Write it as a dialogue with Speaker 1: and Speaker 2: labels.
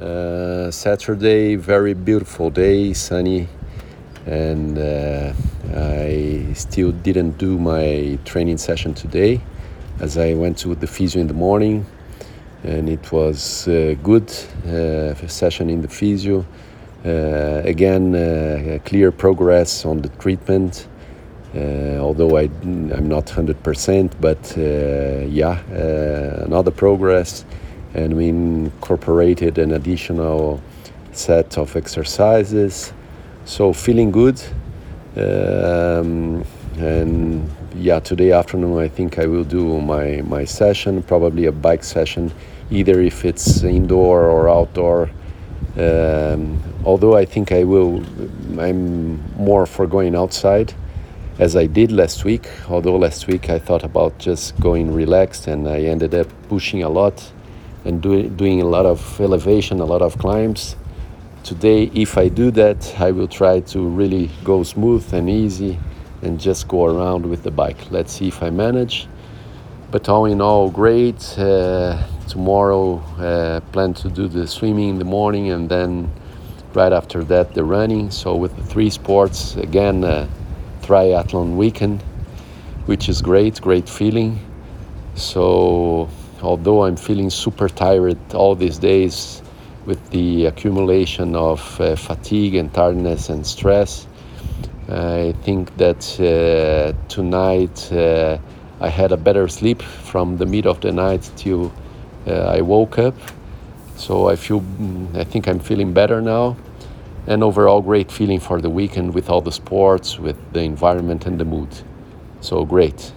Speaker 1: Uh, Saturday, very beautiful day, sunny, and uh, I still didn't do my training session today as I went to the physio in the morning and it was a good uh, session in the physio. Uh, again, uh, clear progress on the treatment. Uh, although I, I'm not 100%, but uh, yeah, uh, another progress. And we incorporated an additional set of exercises. So, feeling good. Um, and yeah, today afternoon I think I will do my, my session, probably a bike session, either if it's indoor or outdoor. Um, although I think I will, I'm more for going outside as I did last week. Although last week I thought about just going relaxed and I ended up pushing a lot and do, doing a lot of elevation, a lot of climbs. Today, if I do that, I will try to really go smooth and easy and just go around with the bike. Let's see if I manage. But all in all, great. Uh, tomorrow, uh, plan to do the swimming in the morning and then right after that, the running. So, with the three sports, again, uh, triathlon weekend, which is great, great feeling. So, although I'm feeling super tired all these days with the accumulation of uh, fatigue and tiredness and stress, I think that uh, tonight uh, I had a better sleep from the mid of the night till uh, I woke up. So I feel, mm, I think I'm feeling better now and overall great feeling for the weekend with all the sports, with the environment and the mood. So great.